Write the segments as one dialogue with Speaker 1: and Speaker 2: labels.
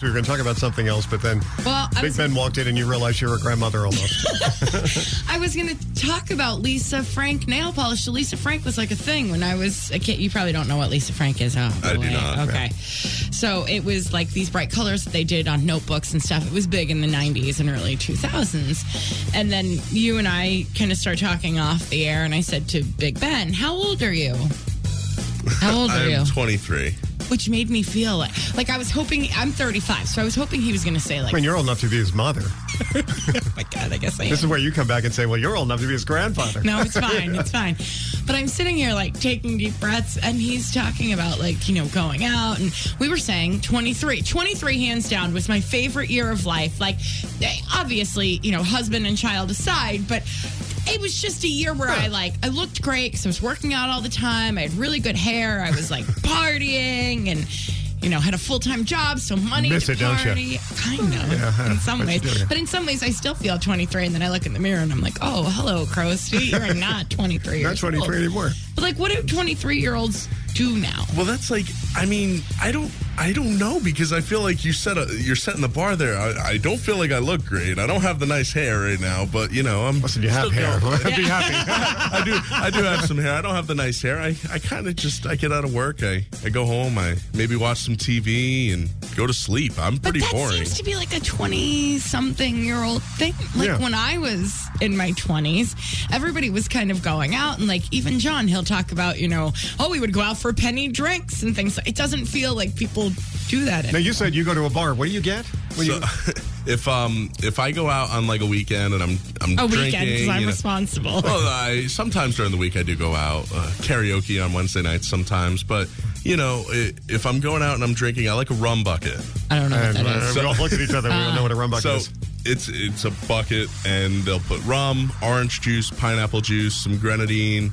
Speaker 1: We were going to talk about something else, but then
Speaker 2: Well,
Speaker 1: Big
Speaker 2: was,
Speaker 1: Ben walked in and you realized you were a grandmother almost.
Speaker 2: I was going to talk about Lisa Frank nail polish. Lisa Frank was like a thing when I was a kid. You probably don't know what Lisa Frank is, huh?
Speaker 3: I do not.
Speaker 2: Okay. So it was like these bright colors that they did on notebooks and stuff. It was big in the 90s and early 2000s. And then you and I kind of started talking off the air, and I said to Big Ben, How old are you? How old are you?
Speaker 3: I'm 23.
Speaker 2: Which made me feel like, like I was hoping, I'm 35, so I was hoping he was going to say, like,
Speaker 1: I mean, you're old enough to be his mother.
Speaker 2: oh my God, I guess I am.
Speaker 1: This is where you come back and say, well, you're old enough to be his grandfather.
Speaker 2: No, it's fine. It's fine. But I'm sitting here like taking deep breaths and he's talking about like, you know, going out and we were saying 23. 23 hands down was my favorite year of life. Like obviously, you know, husband and child aside, but it was just a year where I like I looked great because I was working out all the time. I had really good hair. I was like partying and you know had a full time job, so money
Speaker 1: Miss
Speaker 2: to
Speaker 1: it, don't
Speaker 2: party. Kind of
Speaker 1: Yeah,
Speaker 2: in some
Speaker 1: you
Speaker 2: ways,
Speaker 1: do,
Speaker 2: but in some ways I still feel 23. And then I look in the mirror and I'm like, oh, hello, crow's feet. You're not 23.
Speaker 1: Not
Speaker 2: years
Speaker 1: 23
Speaker 2: old.
Speaker 1: anymore.
Speaker 2: But like, what do 23 year olds do now?
Speaker 3: Well, that's like, I mean, I don't, I don't know because I feel like you set a, you're setting the bar there. I, I don't feel like I look great. I don't have the nice hair right now, but you know, I'm.
Speaker 1: Listen, you have
Speaker 3: still
Speaker 1: hair.
Speaker 3: going.
Speaker 1: Be happy.
Speaker 3: I do, I do have some hair. I don't have the nice hair. I, I kind of just, I get out of work. I, I go home. I maybe watch some TV and go to sleep. I'm pretty
Speaker 2: But
Speaker 3: pretty
Speaker 2: that
Speaker 3: boring.
Speaker 2: seems to be like a 20 something year old thing. Like
Speaker 1: Yeah.
Speaker 2: when I was in my 20s, everybody was kind of going out. And like even John, he'll talk about, you know, oh, we would go out for penny drinks and things. It doesn't feel like people do that
Speaker 1: now, you said you go to a bar. What do you get? When
Speaker 3: So,
Speaker 1: you,
Speaker 3: if um if I go out on like a weekend and I'm I'm
Speaker 2: A
Speaker 3: drinking,
Speaker 2: weekend because I'm
Speaker 3: you know-
Speaker 2: responsible.
Speaker 3: Well, I sometimes during the week I do go out uh, karaoke on Wednesday nights sometimes, but you know if I'm going out and I'm drinking, I like a rum bucket.
Speaker 2: I don't know what
Speaker 1: and,
Speaker 2: that
Speaker 1: uh,
Speaker 2: is.
Speaker 1: we all look at each other. We don't know what a rum bucket
Speaker 3: So
Speaker 1: is.
Speaker 3: it's it's a bucket and they'll put rum, orange juice, pineapple juice, some grenadine.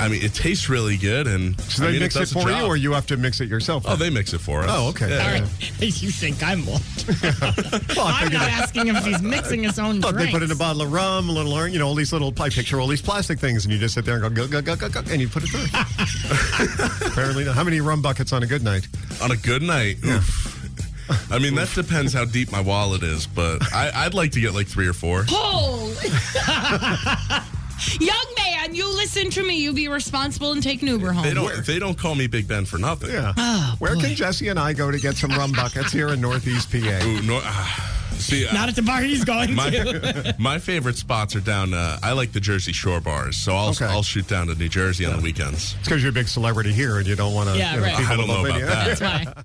Speaker 3: I mean, it tastes really good, and
Speaker 1: So
Speaker 3: I
Speaker 1: they
Speaker 3: mean,
Speaker 1: mix it,
Speaker 3: does the
Speaker 1: for you, or you have to mix it yourself?
Speaker 3: Oh, they mix it for us.
Speaker 1: Oh, okay.
Speaker 3: Yeah.
Speaker 2: All right. You think I'm old.
Speaker 1: Well, I'm
Speaker 2: I'm not
Speaker 1: that-
Speaker 2: asking him if he's mixing his own
Speaker 1: Look,
Speaker 2: drinks.
Speaker 1: they put in a bottle of rum, a little orange, you know, all these little, I picture all these plastic things, and you just sit there and go, go, go, go, go, go, and you put it through. Apparently, not. how many rum buckets on a good night?
Speaker 3: On a good night, oof. I mean, that depends how deep my wallet is, but I, I'd like to get like three or four.
Speaker 2: Holy. Young man, you listen to me. You be responsible and take an Uber home.
Speaker 3: They don't. They don't call me Big Ben for nothing.
Speaker 1: Yeah.
Speaker 2: Oh,
Speaker 1: Where
Speaker 2: boy.
Speaker 1: can Jesse and I go to get some rum buckets here in Northeast PA?
Speaker 3: Ooh, no, ah. see, uh,
Speaker 2: Not at the bar he's going to.
Speaker 3: my my favorite spots are down. Uh, I like the Jersey Shore bars, so I'll
Speaker 1: Okay.
Speaker 3: I'll shoot down to New Jersey on the weekends.
Speaker 1: It's because you're a big celebrity here and you don't want to.
Speaker 2: Yeah,
Speaker 1: you know,
Speaker 2: right.
Speaker 1: people
Speaker 3: I don't know
Speaker 1: bump
Speaker 3: about
Speaker 1: you.
Speaker 3: that.
Speaker 2: That's why.